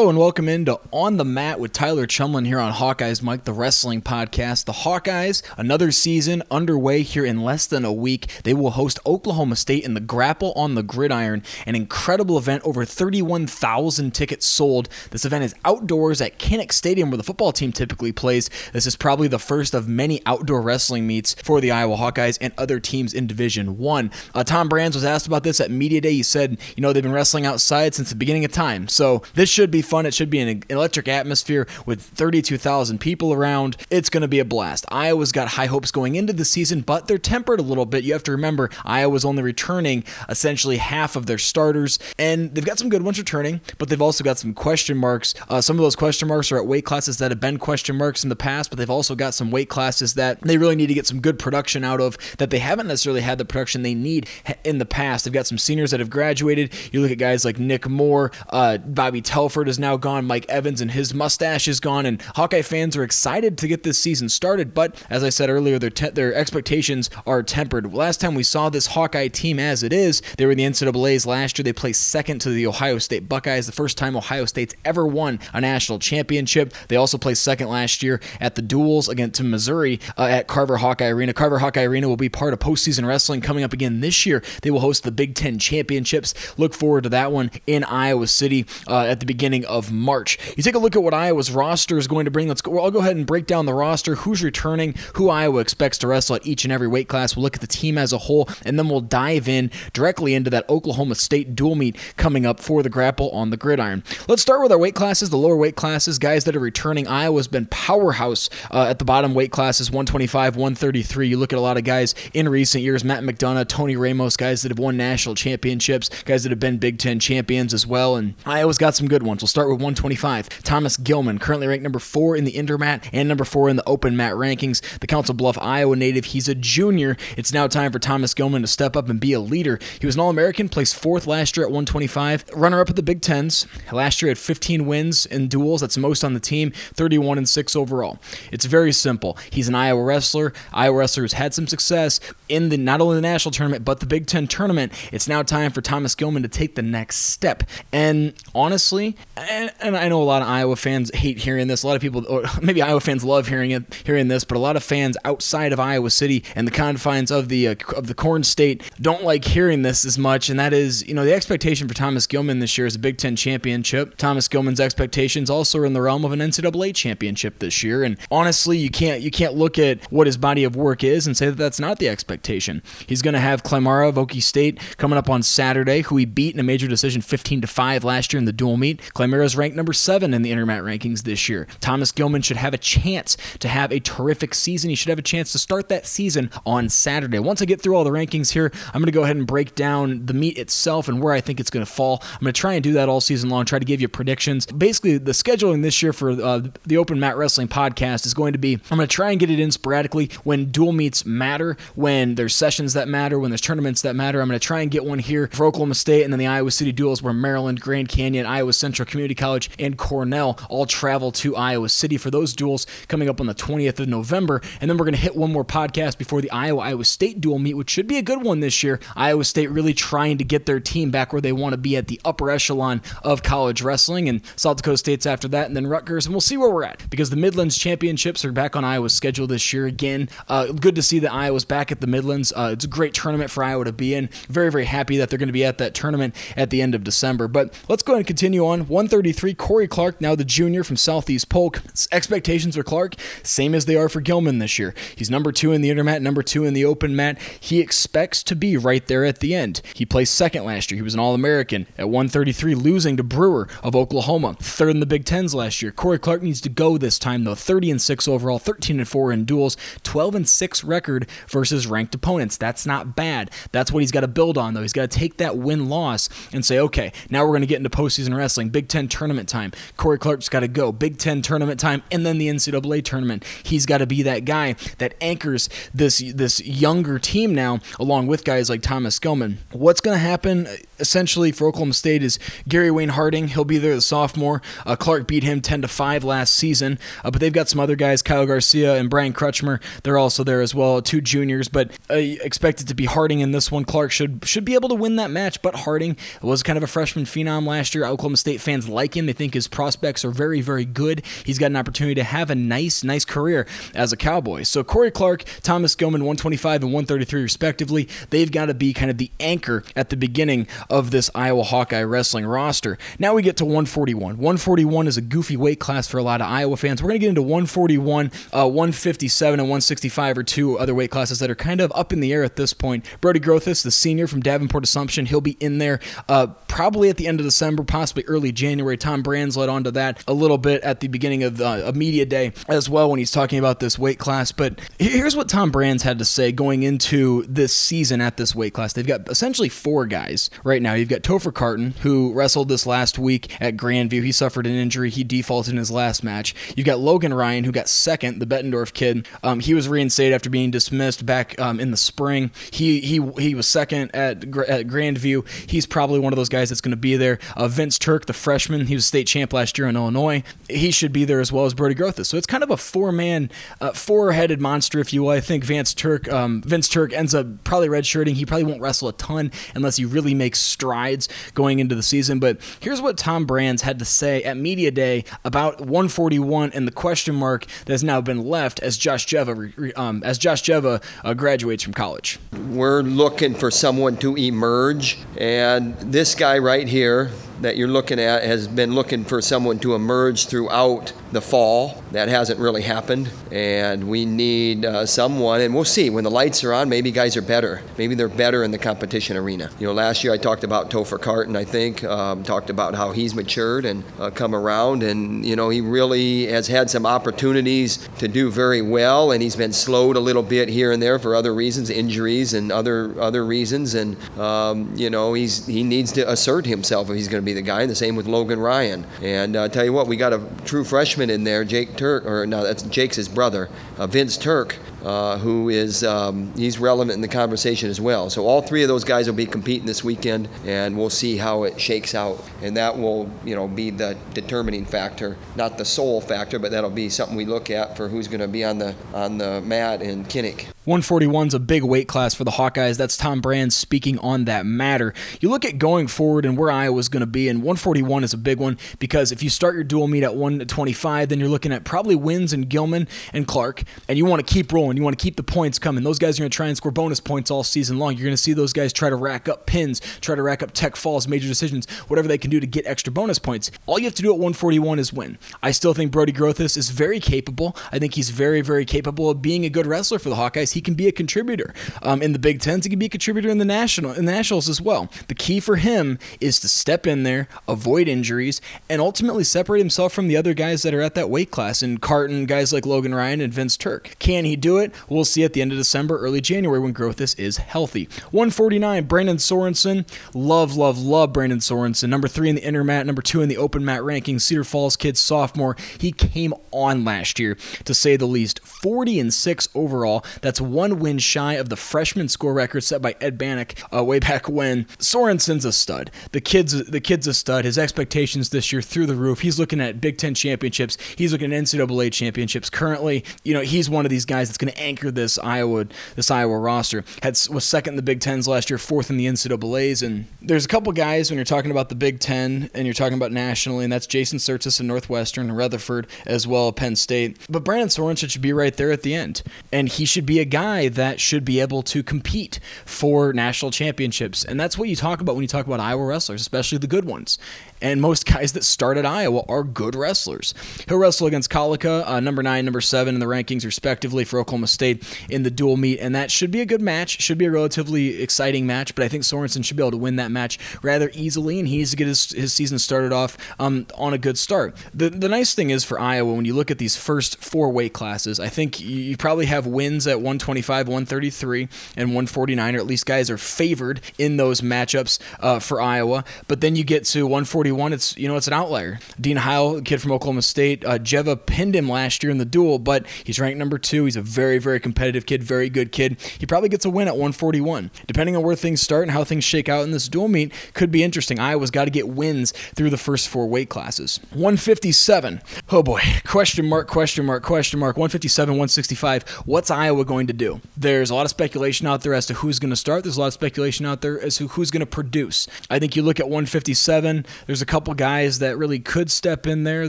Hello and welcome into On the Mat with Tyler Chumlin here on Hawkeyes Mike, the wrestling podcast. The Hawkeyes, another season underway here in less than a week. They will host Oklahoma State in the Grapple on the Gridiron, an incredible event. Over 31,000 tickets sold. This event is outdoors at Kinnick Stadium where the football team typically plays. This is probably the first of many outdoor wrestling meets for the Iowa Hawkeyes and other teams in Division 1. Uh, Tom Brands was asked about this at Media Day. He said, you know, they've been wrestling outside since the beginning of time. So this should be fun. It should be an electric atmosphere with 32,000 people around. It's going to be a blast. Iowa's got high hopes going into the season, but they're tempered a little bit. You have to remember, Iowa's only returning essentially half of their starters, and they've got some good ones returning, but they've also got some question marks. Uh, some of those question marks are at weight classes that have been question marks in the past, but they've also got some weight classes that they really need to get some good production out of that they haven't necessarily had the production they need in the past. They've got some seniors that have graduated. You look at guys like Nick Moore, uh, Bobby Telford is now gone, Mike Evans and his mustache is gone, and Hawkeye fans are excited to get this season started. But as I said earlier, their te- their expectations are tempered. Last time we saw this Hawkeye team as it is, they were in the NCAA's last year. They placed second to the Ohio State Buckeyes, the first time Ohio State's ever won a national championship. They also placed second last year at the duels against Missouri uh, at Carver Hawkeye Arena. Carver Hawkeye Arena will be part of postseason wrestling coming up again this year. They will host the Big Ten championships. Look forward to that one in Iowa City uh, at the beginning of March. You take a look at what Iowa's roster is going to bring. Let's go. I'll go ahead and break down the roster. Who's returning? Who Iowa expects to wrestle at each and every weight class. We'll look at the team as a whole, and then we'll dive in directly into that Oklahoma State dual meet coming up for the grapple on the gridiron. Let's start with our weight classes, the lower weight classes, guys that are returning. Iowa's been powerhouse uh, at the bottom weight classes, 125, 133. You look at a lot of guys in recent years, Matt McDonough, Tony Ramos, guys that have won national championships, guys that have been Big Ten champions as well, and Iowa's got some good ones. We'll start with 125. Thomas Gilman, currently ranked number four in the intermat and number four in the open mat rankings. The Council Bluff, Iowa native. He's a junior. It's now time for Thomas Gilman to step up and be a leader. He was an All American, placed fourth last year at 125, runner up at the Big Tens. Last year had 15 wins in duels. That's most on the team, 31 and 6 overall. It's very simple. He's an Iowa wrestler. Iowa wrestler who's had some success in the not only the national tournament but the Big Ten tournament. It's now time for Thomas Gilman to take the next step. And honestly, and, and I know a lot of Iowa fans hate hearing this. A lot of people, or maybe Iowa fans love hearing it, hearing this, but a lot of fans outside of Iowa City and the confines of the uh, of the Corn State don't like hearing this as much. And that is, you know, the expectation for Thomas Gilman this year is a Big Ten championship. Thomas Gilman's expectations also are in the realm of an NCAA championship this year. And honestly, you can't you can't look at what his body of work is and say that that's not the expectation. He's going to have Klimara of Okie State coming up on Saturday, who he beat in a major decision 15 to five last year in the dual meet. Klimara's ranked number seven in the intermat rankings this year. Thomas Gilman should have a chance to have a terrific season. He should have a chance to start that season on Saturday. Once I get through all the rankings here, I'm going to go ahead and break down the meet itself and where I think it's going to fall. I'm going to try and do that all season long, try to give you predictions. Basically, the scheduling this year for uh, the Open Mat Wrestling podcast is going to be I'm going to try and get it in sporadically when dual meets matter, when there's sessions that matter, when there's tournaments that matter. I'm going to try and get one here for Oklahoma State and then the Iowa City duels where Maryland, Grand Canyon, Iowa Central Community College, and Cornell all travel to Iowa City for those duels coming up on the 20th of November. And then we're going to hit one more podcast before the Iowa Iowa State dual meet, which should be a good one this year. Iowa State really trying to get their team back where they want to be at the upper echelon of college wrestling, and South Dakota State's after that, and then Rutgers, and we'll see where we're at because the Midlands Championships are back on Iowa's schedule this year again. Uh, good to see that Iowa's back at the Midlands. Uh, it's a great tournament for Iowa to be in. Very, very happy that they're going to be at that tournament at the end of December. But let's go ahead and continue on. 133, Corey Clark, now the junior from Southeast Polk. Expectations for Clark, same as they are for Gilman this year. He's number two in the intermat, number two in the open mat. He expects to be right there at the end. He placed second last year. He was an All American at 133, losing to Brewer of Oklahoma. Third in the Big Tens last year. Corey Clark needs to go this time though. 30 and 6 overall, 13 and 4 in duels, 12 and 6 record versus ranked opponents. That's not bad. That's what he's got to build on though. He's got to take that win loss and say, okay, now we're going to get into postseason wrestling. Big Ten Ten tournament time. Corey Clark's got to go. Big Ten tournament time, and then the NCAA tournament. He's got to be that guy that anchors this this younger team now, along with guys like Thomas Gilman. What's going to happen essentially for Oklahoma State is Gary Wayne Harding. He'll be there, the sophomore. Uh, Clark beat him 10 to 5 last season, uh, but they've got some other guys, Kyle Garcia and Brian Crutchmer. They're also there as well, two juniors, but uh, expected to be Harding in this one. Clark should should be able to win that match, but Harding was kind of a freshman phenom last year. Oklahoma State fans like him. They think his prospects are very, very good. He's got an opportunity to have a nice, nice career as a Cowboy. So Corey Clark, Thomas Gilman, 125 and 133 respectively. They've got to be kind of the anchor at the beginning of this Iowa Hawkeye wrestling roster. Now we get to 141. 141 is a goofy weight class for a lot of Iowa fans. We're going to get into 141, uh, 157, and 165 are two other weight classes that are kind of up in the air at this point. Brody Grothus, the senior from Davenport Assumption, he'll be in there uh, probably at the end of December, possibly early January. Tom Brands led on to that a little bit at the beginning of uh, a media day as well when he's talking about this weight class. But here's what Tom Brands had to say going into this season at this weight class. They've got essentially four guys right now. You've got Topher Carton, who wrestled this last week at Grandview. He suffered an injury. He defaulted in his last match. You've got Logan Ryan, who got second, the Bettendorf kid. Um, he was reinstated after being dismissed back um, in the spring. He he he was second at at Grandview. He's probably one of those guys that's going to be there. Uh, Vince Turk, the freshman, he was state champ last year in Illinois. He should be there as well as Brody Grothus. So it's kind of a four man, uh, four headed monster, if you will. I think Vance Turk um, Vince Turk ends up probably redshirting. He probably won't wrestle a ton unless he really makes strides going into the season. But here's what Tom Brands had to say at Media Day about 141 and the question mark that has now been left as Josh Dziewa um, as Josh Dziewa uh, graduates from college. We're looking for someone to emerge, and this guy right here that you're looking at has been looking for someone to emerge throughout the fall. That hasn't really happened, and we need uh, someone, and we'll see. When the lights are on, maybe guys are better. Maybe they're better in the competition arena. You know, last year I talked about Topher Carton, I think, um, talked about how he's matured and uh, come around, and, you know, he really has had some opportunities to do very well, and he's been slowed a little bit here and there for other reasons, injuries and other other reasons, and, um, you know, he's he needs to assert himself if he's going to be the guy, and the same with Logan Ryan. And uh, tell you what, we got a true freshman in there, Jake Turk, or no, that's Jake's his brother, uh, Vince Turk, uh, who is um, he's relevant in the conversation as well. So all three of those guys will be competing this weekend, and we'll see how it shakes out, and that will you know be the determining factor, not the sole factor, but that'll be something we look at for who's going to be on the on the mat in Kinnick. 141 is a big weight class for the Hawkeyes. That's Tom Brands speaking on that matter. You look at going forward and where Iowa's going to be, and 141 is a big one because if you start your dual meet at 125, then you're looking at probably wins in Gilman and Clark, and you want to keep rolling. You want to keep the points coming. Those guys are going to try and score bonus points all season long. You're going to see those guys try to rack up pins, try to rack up tech falls, major decisions, whatever they can do to get extra bonus points. All you have to do at 141 is win. I still think Brody Grothus is very capable. I think he's very, very capable of being a good wrestler for the Hawkeyes. He can be a contributor um, in the Big Tens. He can be a contributor in the national in the Nationals as well. The key for him is to step in there, avoid injuries, and ultimately separate himself from the other guys that are at that weight class. And Carton, guys like Logan Ryan and Vince Turk. Can he do it? We'll see at the end of December, early January when Grothus is healthy. 149, Brandon Sorensen. Love, love, love Brandon Sorensen. Number three in the intermat, number two in the open mat ranking. Cedar Falls kid, sophomore. He came on last year, to say the least. 40 and 6 overall. That's one win shy of the freshman score record set by Ed Banach uh, way back when. Sorensen's a stud. The kid's the kid's a stud. His expectations this year through the roof. He's looking at Big Ten championships. He's looking at NCAA championships. Currently, you know, he's one of these guys that's going to anchor this Iowa this Iowa roster. Had was second in the Big Tens last year, fourth in the NCAA's, and there's a couple guys when you're talking about the Big Ten and you're talking about nationally, and that's Jason Tsirtsis in Northwestern and Retherford as well, Penn State. But Brandon Sorensen should be right there at the end, and he should be a guy that should be able to compete for national championships, and that's what you talk about when you talk about Iowa wrestlers, especially the good ones. And most guys that start at Iowa are good wrestlers. He'll wrestle against Collica, uh, number nine, number seven in the rankings, respectively, for Oklahoma State in the dual meet. And that should be a good match, should be a relatively exciting match. But I think Sorensen should be able to win that match rather easily, and he needs to get his, his season started off um, on a good start. The, the nice thing is for Iowa, when you look at these first four weight classes, I think you, you probably have wins at 125, 133, and 149, or at least guys are favored in those matchups uh, for Iowa. But then you get to 140 141, it's you know it's an outlier. Dean Heil, kid from Oklahoma State, uh, Dziewa pinned him last year in the duel, but he's ranked number two. He's a very very competitive kid, very good kid. He probably gets a win at 141. Depending on where things start and how things shake out in this dual meet, could be interesting. Iowa's got to get wins through the first four weight classes. 157. Oh boy, question mark, question mark, question mark. 157, 165. What's Iowa going to do? There's a lot of speculation out there as to who's going to start. There's a lot of speculation out there as to who's going to produce. I think you look at 157. There's a couple guys that really could step in there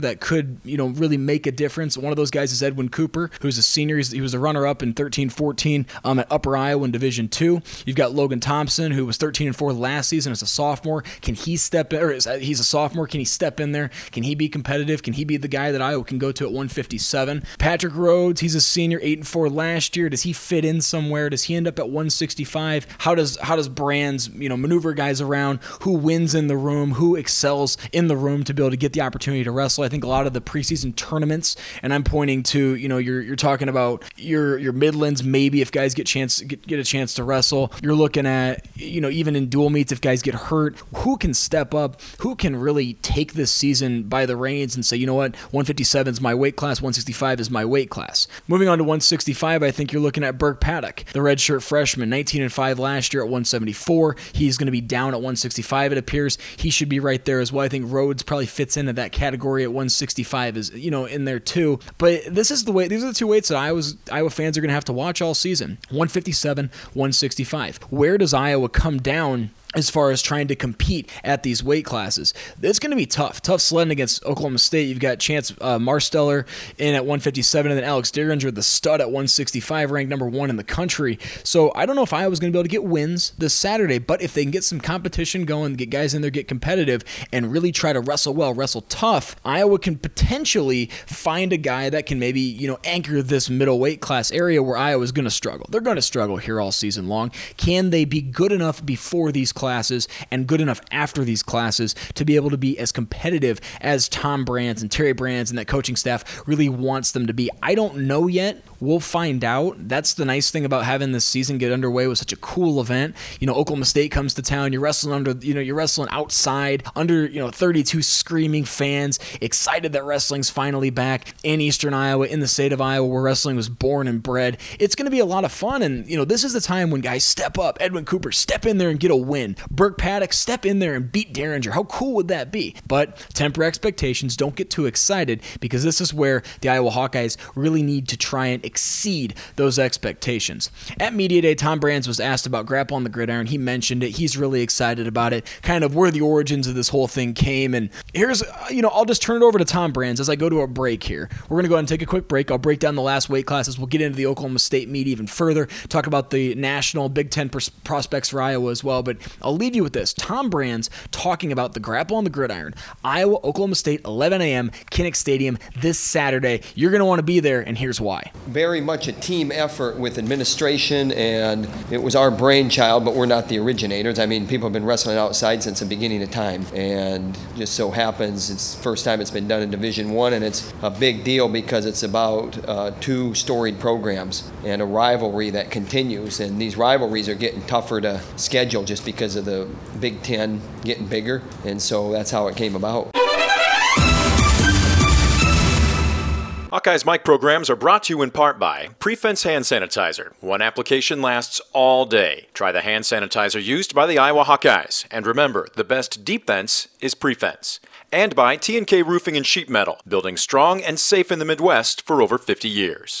that could, you know, really make a difference. One of those guys is Edwin Cooper, who's a senior. He was a runner-up in 13-14 um, at Upper Iowa in Division Two. You've got Logan Thompson, who was 13 and 4 last season as a sophomore. Can he step in? Or is, he's a sophomore. Can he step in there? Can he be competitive? Can he be the guy that Iowa can go to at 157? Patrick Rhodes, he's a senior, 8 and 4 last year. Does he fit in somewhere? Does he end up at 165? How does how does Brands, you know, maneuver guys around? Who wins in the room? Who excels in the room to be able to get the opportunity to wrestle? I think a lot of the preseason tournaments, and I'm pointing to, you know, you're you're talking about your your Midlands. Maybe if guys get chance get, get a chance to wrestle, you're looking at, you know, even in dual meets, if guys get hurt, who can step up? Who can really take this season by the reins and say, you know what, 157 is my weight class, 165 is my weight class. Moving on to 165, I think you're looking at Burke Paddock, the redshirt freshman, 19 and 5 last year at 174. He's going to be down at 165. It appears he should be right there as well. I think Rhodes probably fits into that category at 165 is you know in there too. But this is the way. These are the two weights that Iowa's Iowa fans are going to have to watch all season: 157, 165. Where does Iowa come down? As far as trying to compete at these weight classes. It's going to be tough. Tough sledding against Oklahoma State. You've got Chance uh, Marsteller in at 157 and then Alex Dieringer, the stud at 165, ranked number one in the country. So I don't know if Iowa's going to be able to get wins this Saturday, but if they can get some competition going, get guys in there, get competitive, and really try to wrestle well, wrestle tough, Iowa can potentially find a guy that can maybe, you know, anchor this middle weight class area where Iowa's going to struggle. They're going to struggle here all season long. Can they be good enough before these classes and good enough after these classes to be able to be as competitive as Tom Brands and Terry Brands and that coaching staff really wants them to be. I don't know yet. We'll find out. That's the nice thing about having this season get underway with such a cool event. You know, Oklahoma State comes to town. You're wrestling under, you know, you're wrestling outside under, you know, 32 screaming fans, excited that wrestling's finally back in Eastern Iowa, in the state of Iowa where wrestling was born and bred. It's going to be a lot of fun. And, you know, this is the time when guys step up. Edwin Cooper, step in there and get a win. Burke Paddock, step in there and beat Dieringer. How cool would that be? But temper expectations. Don't get too excited because this is where the Iowa Hawkeyes really need to try and exceed those expectations. At Media Day, Tom Brands was asked about Grapple on the Gridiron. He mentioned it. He's really excited about it, kind of where the origins of this whole thing came. And here's, uh, you know, I'll just turn it over to Tom Brands as I go to a break here. We're going to go ahead and take a quick break. I'll break down the last weight classes. We'll get into the Oklahoma State meet even further, talk about the national Big Ten pros- prospects for Iowa as well. But I'll leave you with this Tom Brands talking about the Grapple on the Gridiron, Iowa, Oklahoma State, 11 a.m., Kinnick Stadium this Saturday. You're going to want to be there, and here's why. Very much a team effort with administration, and it was our brainchild, but we're not the originators. I mean, people have been wrestling outside since the beginning of time, and just so happens it's the first time it's been done in Division One, and it's a big deal because it's about uh, two storied programs and a rivalry that continues. And these rivalries are getting tougher to schedule just because of the Big Ten getting bigger, and so that's how it came about. Hawkeye's mic programs are brought to you in part by Prefense Hand Sanitizer. One application lasts all day. Try the hand sanitizer used by the Iowa Hawkeyes. And remember, the best defense is Prefense. And by T&K Roofing and Sheet Metal, building strong and safe in the Midwest for over 50 years.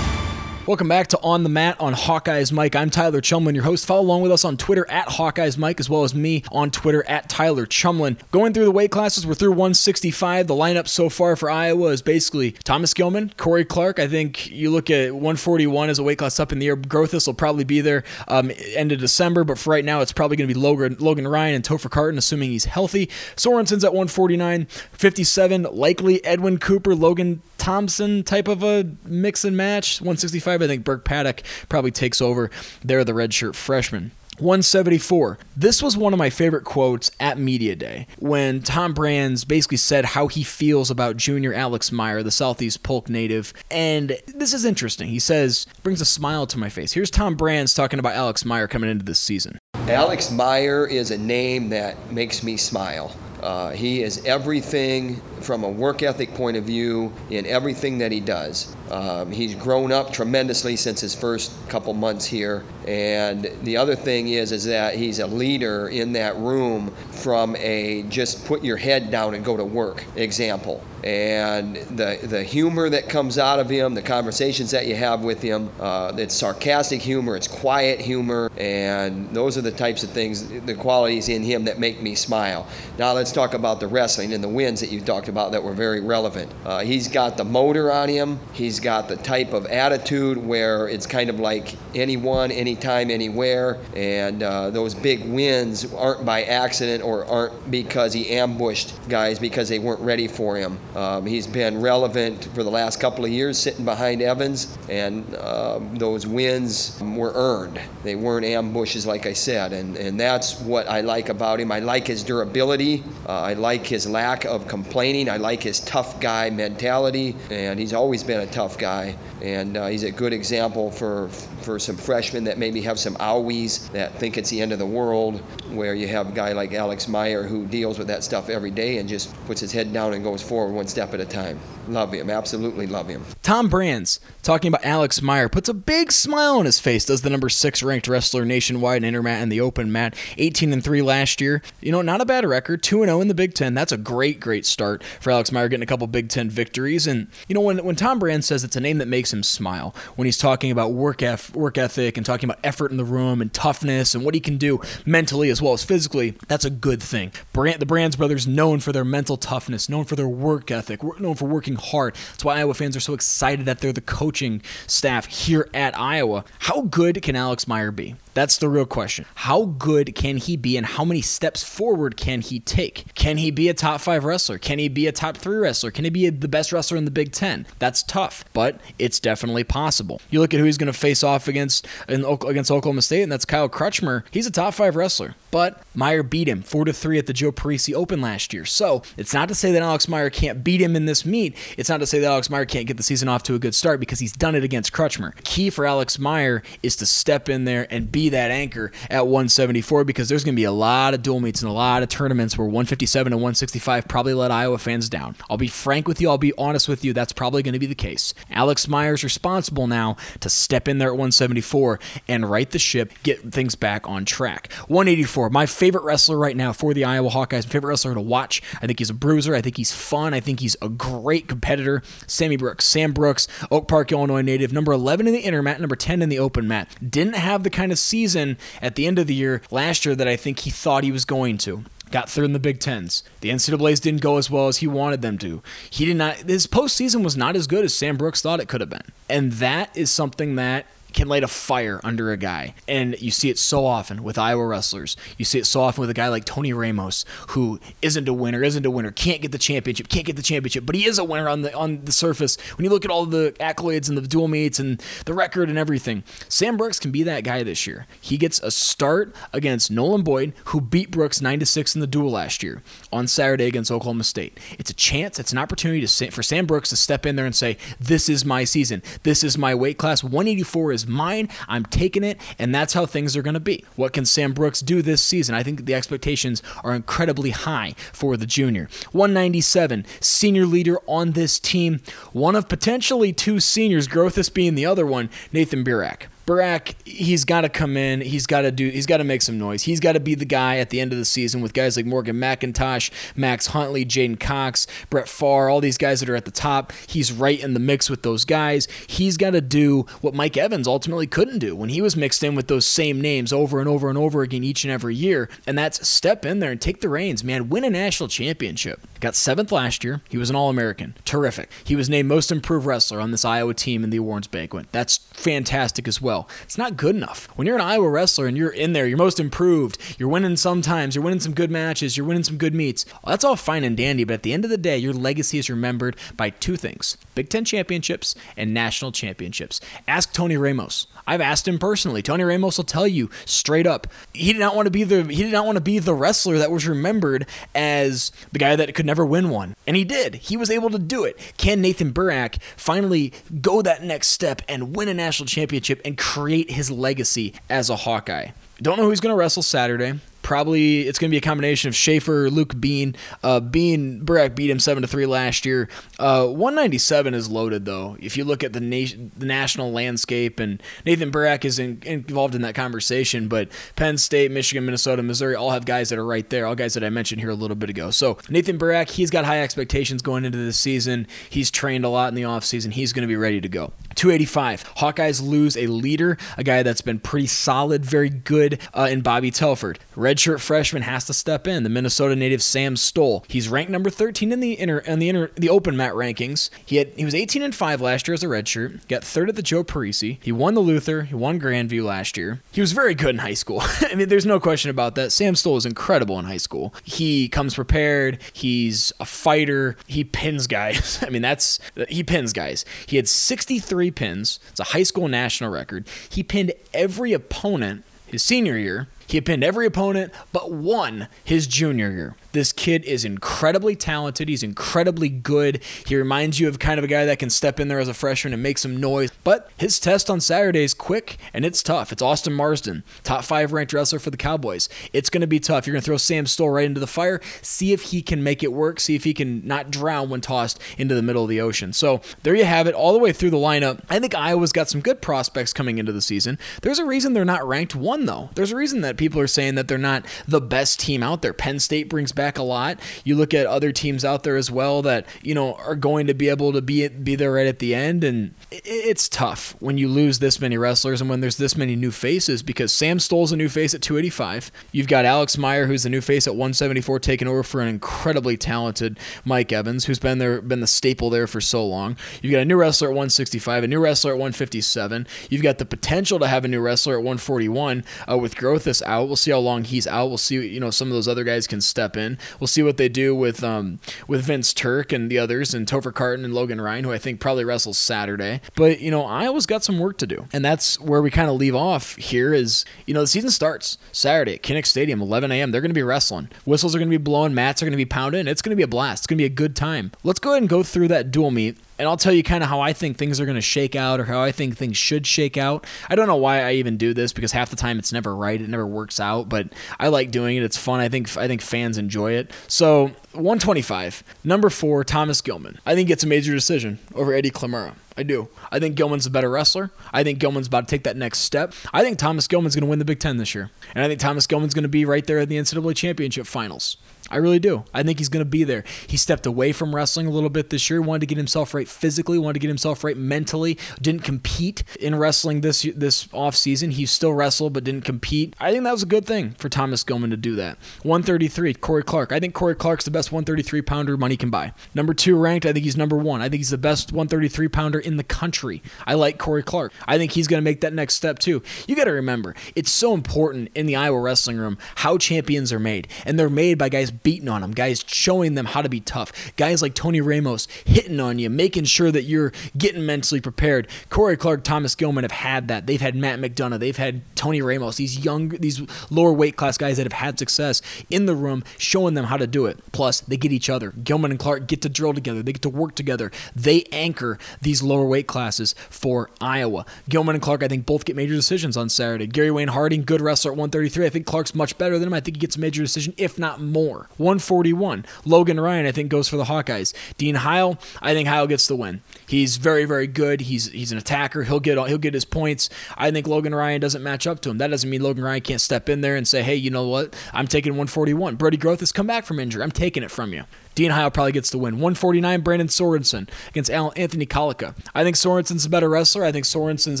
Welcome back to On the Mat on Hawkeyes Mike. I'm Tyler Chumlin, your host. Follow along with us on Twitter at Hawkeyes Mike, as well as me on Twitter at Tyler Chumlin. Going through the weight classes, we're through 165. The lineup so far for Iowa is basically Thomas Gilman, Corey Clark. I think you look at 141 as a weight class up in the air. Grothus will probably be there um, end of December, but for right now, it's probably going to be Logan, Logan Ryan and Topher Carton, assuming he's healthy. Sorensen's at 149, 57, likely Edwin Cooper, Logan Thompson type of a mix and match. 165, I think Burke Paddock probably takes over. They're the redshirt freshman. 174. This was one of my favorite quotes at Media Day when Tom Brands basically said how he feels about junior Alex Meyer, the Southeast Polk native. And this is interesting. He says, brings a smile to my face. Here's Tom Brands talking about Alex Meyer coming into this season. Alex Meyer is a name that makes me smile. Uh, he is everything from a work ethic point of view in everything that he does. Um, he's grown up tremendously since his first couple months here, and the other thing is is that he's a leader in that room from a just put your head down and go to work example. And the the humor that comes out of him, the conversations that you have with him, uh, it's sarcastic humor, it's quiet humor, and those are the types of things, the qualities in him that make me smile. Now let's talk about the wrestling and the wins that you talked about that were very relevant. Uh, he's got the motor on him. He's got the type of attitude where it's kind of like anyone, anytime, anywhere. And uh, those big wins aren't by accident or aren't because he ambushed guys because they weren't ready for him. Um, he's been relevant for the last couple of years, sitting behind Evans, and um, those wins were earned. They weren't ambushes, like I said, and, and that's what I like about him. I like his durability. Uh, I like his lack of complaining. I like his tough guy mentality, and he's always been a tough guy. And uh, he's a good example for for some freshmen that maybe have some owies that think it's the end of the world, where you have a guy like Alex Meyer who deals with that stuff every day and just puts his head down and goes forward one step at a time. Love him, absolutely love him. Tom Brands, talking about Alex Meyer, puts a big smile on his face, does the number six ranked wrestler nationwide in Intermat and the Open Mat. 18 and 3 last year. You know, not a bad record. 2 and 0 in the Big Ten. That's a great, great start for Alex Meyer getting a couple Big Ten victories. And, you know, when, when Tom Brand says it's a name that makes him smile, when he's talking about work, eth- work ethic and talking about effort in the room and toughness and what he can do mentally as well as physically, that's a good thing. Brand, the Brands brothers known for their mental toughness, known for their work ethic, known for working hard. That's why Iowa fans are so excited that they're the coaching staff here at Iowa. How good can Alex Meyer be? That's the real question. How good can he be and how many steps forward can he take? Can he be a top five wrestler? Can he be a top three wrestler? Can he be the best wrestler in the Big Ten? That's tough, but it's definitely possible. You look at who he's going to face off against in, against Oklahoma State, and that's Kyle Crutchmer. He's a top five wrestler, but Meyer beat him four to three at the Joe Parisi Open last year. So it's not to say that Alex Meyer can't beat him in this meet. It's not to say that Alex Meyer can't get the season off to a good start because he's done it against Crutchmer. Key for Alex Meyer is to step in there and be that anchor at 174 because there's going to be a lot of dual meets and a lot of tournaments where 157 and 165 probably let Iowa fans down. I'll be frank with you, I'll be honest with you, that's probably going to be the case. Alex Meyer's responsible now to step in there at 174 and right the ship, get things back on track. 184, my favorite wrestler right now for the Iowa Hawkeyes, my favorite wrestler to watch. I think he's a bruiser, I think he's fun, I think he's a great competitor. Sammy Brooks, Sam Brooks, Oak Park, Illinois native, number 11 in the intermat, number 10 in the open mat. Didn't have the kind of season at the end of the year last year that I think he thought he was going to. Got third in the Big Tens. The NCAA's didn't go as well as he wanted them to. He did not. His postseason was not as good as Sam Brooks thought it could have been, and that is something that can light a fire under a guy. And you see it so often with Iowa wrestlers. You see it so often with a guy like Tony Ramos, who isn't a winner, isn't a winner, can't get the championship, can't get the championship, but he is a winner on the on the surface. When you look at all the accolades and the dual meets and the record and everything, Sam Brooks can be that guy this year. He gets a start against Nolan Boyd, who beat Brooks nine to six in the duel last year on Saturday against Oklahoma State. It's a chance, it's an opportunity to for Sam Brooks to step in there and say, "This is my season. This is my weight class. 184 is mine. I'm taking it, and that's how things are going to be. What can Sam Brooks do this season? I think the expectations are incredibly high for the junior. 197, senior leader on this team, one of potentially two seniors, Grothus being the other one, Nathan Burak. Burak, he's got to come in. He's got to do. He's got to make some noise. He's got to be the guy at the end of the season with guys like Morgan McIntosh, Max Huntley, J'den Cox, Brett Pfarr, all these guys that are at the top. He's right in the mix with those guys. He's got to do what Mike Evans ultimately couldn't do when he was mixed in with those same names over and over and over again each and every year. And that's step in there and take the reins, man. Win a national championship. Got seventh last year. He was an All American. Terrific. He was named Most Improved Wrestler on this Iowa team in the awards banquet. That's fantastic as well. It's not good enough. When you're an Iowa wrestler and you're in there, you're most improved, you're winning sometimes, you're winning some good matches, you're winning some good meets. Well, that's all fine and dandy, but at the end of the day, your legacy is remembered by two things Big Ten championships and national championships. Ask Tony Ramos. I've asked him personally. Tony Ramos will tell you straight up. He did not want to be the he did not want to be the wrestler that was remembered as the guy that could never win one. And he did. He was able to do it. Can Nathan Burak finally go that next step and win a national championship and create his legacy as a Hawkeye? Don't know who's going to wrestle Saturday. Probably it's going to be a combination of Schaefer, Luke Bean. Uh, Bean, Burak beat him seven to three last year. Uh, 197 is loaded though. If you look at the nation, the national landscape, and Nathan Burak is in, involved in that conversation. But Penn State, Michigan, Minnesota, Missouri all have guys that are right there. All guys that I mentioned here a little bit ago. So Nathan Burak, he's got high expectations going into this season. He's trained a lot in the offseason. He's going to be ready to go. 285. Hawkeyes lose a leader, a guy that's been pretty solid, very good uh, in Bobby Telford. Redshirt freshman has to step in. The Minnesota native Sam Stoll. He's ranked number 13 in the inner in the inner the open mat rankings. He had he was 18 and 5 last year as a redshirt. Got third at the Joe Parisi. He won the Luther. He won Grandview last year. He was very good in high school. I mean, there's no question about that. Sam Stoll is incredible in high school. He comes prepared. He's a fighter. He pins guys. I mean, that's he pins guys. He had 63 pins. It's a high school national record. He pinned every opponent his senior year. He pinned every opponent but one his junior year. This kid is incredibly talented. He's incredibly good. He reminds you of kind of a guy that can step in there as a freshman and make some noise. But his test on Saturday is quick and it's tough. It's Austin Marsden, top five ranked wrestler for the Cowboys. It's going to be tough. You're going to throw Sam Stoll right into the fire. See if he can make it work. See if he can not drown when tossed into the middle of the ocean. So there you have it, all the way through the lineup. I think Iowa's got some good prospects coming into the season. There's a reason they're not ranked one, though. There's a reason that people are saying that they're not the best team out there. Penn State brings back back a lot. You look at other teams out there as well that you know are going to be able to be be there right at the end, and it's tough when you lose this many wrestlers and when there's this many new faces because Sam Stoll's a new face at 285. You've got Alex Meyer who's the new face at 174 taking over for an incredibly talented Mike Evans who's been there been the staple there for so long. You've got a new wrestler at 165, a new wrestler at 157. You've got the potential to have a new wrestler at 141 uh, with Grothus out. We'll see how long he's out. We'll see you know some of those other guys can step in. We'll see what they do with um, with Vince Turk and the others, and Topher Carton and Logan Ryan, who I think probably wrestles Saturday. But you know, Iowa's got some work to do, and that's where we kind of leave off here. Is you know the season starts Saturday at Kinnick Stadium, 11 a.m. They're going to be wrestling. Whistles are going to be blowing. Mats are going to be pounding. It's going to be a blast. It's going to be a good time. Let's go ahead and go through that dual meet and I'll tell you kind of how I think things are going to shake out or how I think things should shake out. I don't know why I even do this because half the time it's never right, it never works out, but I like doing it. It's fun. I think I think fans enjoy it. So, 125. Number 4, Thomas Gilman. I think it's a major decision over Eddie Klimara. I do. I think Gilman's a better wrestler. I think Gilman's about to take that next step. I think Thomas Gilman's going to win the Big Ten this year. And I think Thomas Gilman's going to be right there at the NCAA championship finals. I really do. I think he's going to be there. He stepped away from wrestling a little bit this year. Wanted to get himself right physically. Wanted to get himself right mentally. Didn't compete in wrestling this this off season. He still wrestled but didn't compete. I think that was a good thing for Thomas Gilman to do that. 133, Corey Clark. I think Corey Clark's the best 133 pounder money can buy. Number two ranked. I think he's number one. I think he's the best 133 pounder in the country. I like Corey Clark. I think he's going to make that next step too. You got to remember, it's so important in the Iowa wrestling room how champions are made, and they're made by guys beating on them, guys showing them how to be tough, guys like Tony Ramos hitting on you, making sure that you're getting mentally prepared. Corey Clark, Thomas Gilman have had that. They've had Matt McDonough, they've had Tony Ramos, these young, these lower weight class guys that have had success in the room, showing them how to do it. Plus, they get each other. Gilman and Clark get to drill together, they get to work together. They anchor these lower weight classes for Iowa. Gilman and Clark, I think, both get major decisions on Saturday. Gary Wayne Harding, good wrestler at 133. I think Clark's much better than him. I think he gets a major decision, if not more. 141. Logan Ryan, I think, goes for the Hawkeyes. Dean Heil, I think Heil gets the win. He's very, very good. He's he's an attacker. He'll get he'll get his points. I think Logan Ryan doesn't match up to him. That doesn't mean Logan Ryan can't step in there and say, hey, you know what? I'm taking 141. Brody Grothus come back from injury. I'm taking it from you. Dean Heil probably gets the win. 149, Brandon Sorensen against Anthony Collica. I think Sorensen's a better wrestler. I think Sorensen's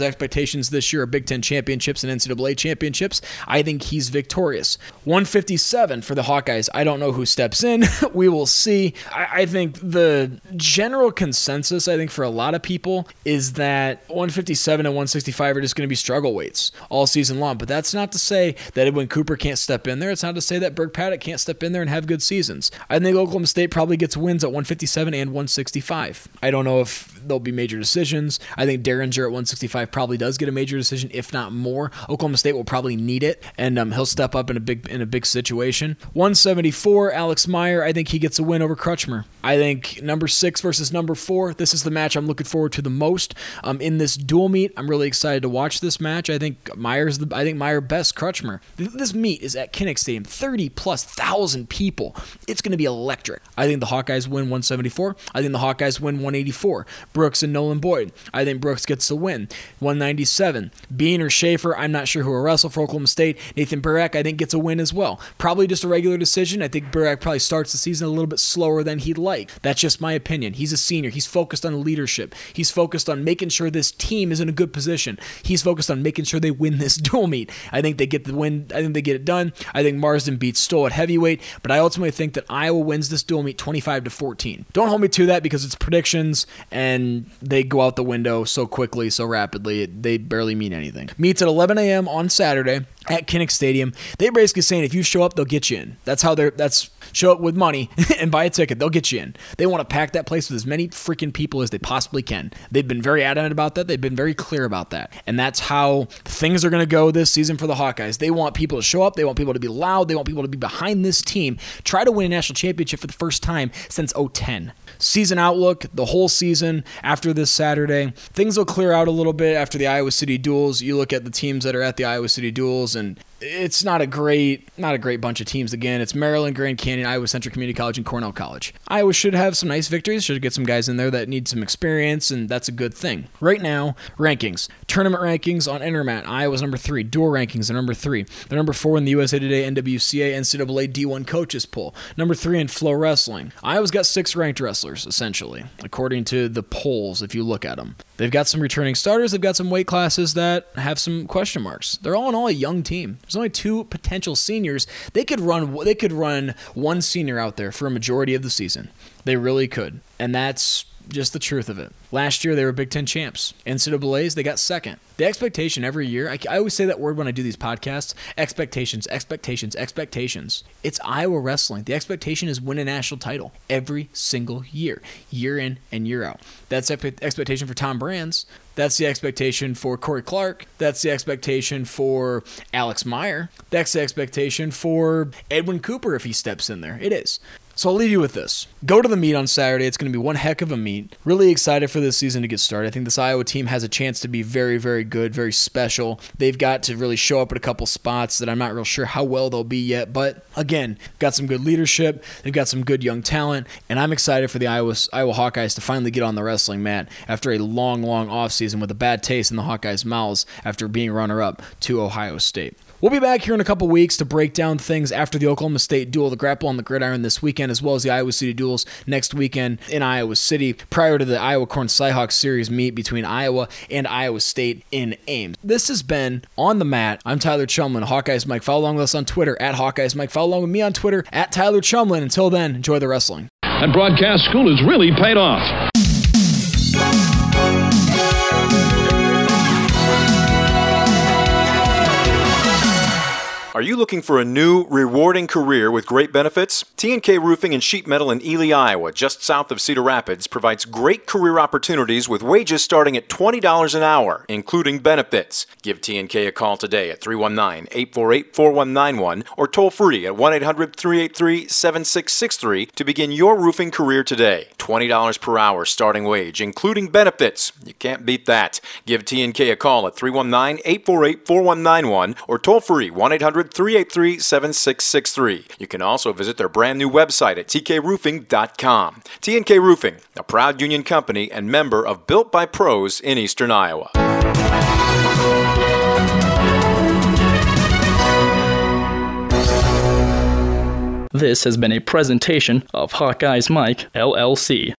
expectations this year are Big Ten championships and NCAA championships. I think he's victorious. 157 for the Hawkeyes. I don't know who steps in. we will see. I, I think the general consensus, I think, for a lot of people is that 157 and 165 are just going to be struggle weights all season long. But that's not to say that Edwin Cooper can't step in there. It's not to say that Burke Paddock can't step in there and have good seasons. I think Oklahoma State State probably gets wins at 157 and 165. I don't know if there'll be major decisions. I think Dieringer at 165 probably does get a major decision, if not more. Oklahoma State will probably need it, and um, he'll step up in a big in a big situation. 174, Alex Meyer. I think he gets a win over Crutchmer. I think number six versus number four. This is the match I'm looking forward to the most. Um, in this dual meet, I'm really excited to watch this match. I think Meyer's the I think Meyer best Crutchmer. This meet is at Kinnick Stadium, 30 plus thousand people. It's going to be electric. I think the Hawkeyes win 174. I think the Hawkeyes win 184. Brooks and Nolan Boyd. I think Brooks gets the win. 197. Bean or Schaefer, I'm not sure who will wrestle for Oklahoma State. Nathan Burak, I think, gets a win as well. Probably just a regular decision. I think Burak probably starts the season a little bit slower than he'd like. That's just my opinion. He's a senior. He's focused on leadership. He's focused on making sure this team is in a good position. He's focused on making sure they win this dual meet. I think they get the win. I think they get it done. I think Marsden beats Stoll at heavyweight, but I ultimately think that Iowa wins this dual meet 25 to 14. Don't hold me to that because it's predictions and they go out the window so quickly, so rapidly, they barely mean anything. Meets at 11 a.m. on Saturday at Kinnick Stadium. They're basically saying if you show up, they'll get you in. That's how they're. That's show up with money and buy a ticket. They'll get you in. They want to pack that place with as many freaking people as they possibly can. They've been very adamant about that. They've been very clear about that. And that's how things are going to go this season for the Hawkeyes. They want people to show up. They want people to be loud. They want people to be behind this team. Try to win a national championship for the first time since 010 season outlook, the whole season after this Saturday. Things will clear out a little bit after the Iowa City duels. You look at the teams that are at the Iowa City duels and it's not a great not a great bunch of teams again. It's Maryland, Grand Canyon, Iowa Central Community College, and Cornell College. Iowa should have some nice victories, should get some guys in there that need some experience, and that's a good thing. Right now, rankings. Tournament rankings on Intermat. Iowa's number three. Dual rankings are number three. They're number four in the USA Today NWCA NCAA D1 coaches poll. Number three in Flow Wrestling. Iowa's got six ranked wrestlers, essentially, according to the polls, if you look at them. They've got some returning starters. They've got some weight classes that have some question marks. They're all in all a young team. There's only two potential seniors. They could run. They could run one senior out there for a majority of the season. They really could, and that's just the truth of it. Last year, they were Big Ten champs. NCAAs, they got second. The expectation every year, I, I, always say that word when I do these podcasts expectations, expectations, expectations. It's Iowa wrestling. The expectation is win a national title every single year, year in and year out. That's expectation for Tom Brands. That's the expectation for Corey Clark. That's the expectation for Alex Meyer. That's the expectation for Edwin Cooper if he steps in there. It is. So I'll leave you with this. Go to the meet on Saturday. It's going to be one heck of a meet. Really excited for this season to get started. I think this Iowa team has a chance to be very, very good, very special. They've got to really show up at a couple spots that I'm not real sure how well they'll be yet. But again, got some good leadership. They've got some good young talent. And I'm excited for the Iowa, Iowa Hawkeyes to finally get on the wrestling mat after a long, long offseason with a bad taste in the Hawkeyes' mouths after being runner up to Ohio State. We'll be back here in a couple weeks to break down things after the Oklahoma State duel, the grapple on the gridiron this weekend, as well as the Iowa City duels next weekend in Iowa City, prior to the Iowa Corn Cyhawk Series meet between Iowa and Iowa State in Ames. This has been On the Mat. I'm Tyler Chumlin, Hawkeyes Mike. Follow along with us on Twitter at Hawkeyes Mike. Follow along with me on Twitter at Tyler Chumlin. Until then, enjoy the wrestling. That broadcast school has really paid off. Are you looking for a new, rewarding career with great benefits? TNK Roofing and Sheet Metal in Ely, Iowa, just south of Cedar Rapids, provides great career opportunities with wages starting at $20 an hour, including benefits. Give TNK a call today at 319 848 4191 or toll free at 1 800 383 7663 to begin your roofing career today. $20 per hour starting wage, including benefits. You can't beat that. Give TNK a call at 319 848 4191 or toll free 1 800 800 383 7663. You can also visit their brand new website at tkroofing.com. TNK Roofing, a proud union company and member of Built by Pros in Eastern Iowa. This has been a presentation of Hawkeye's Mike, LLC.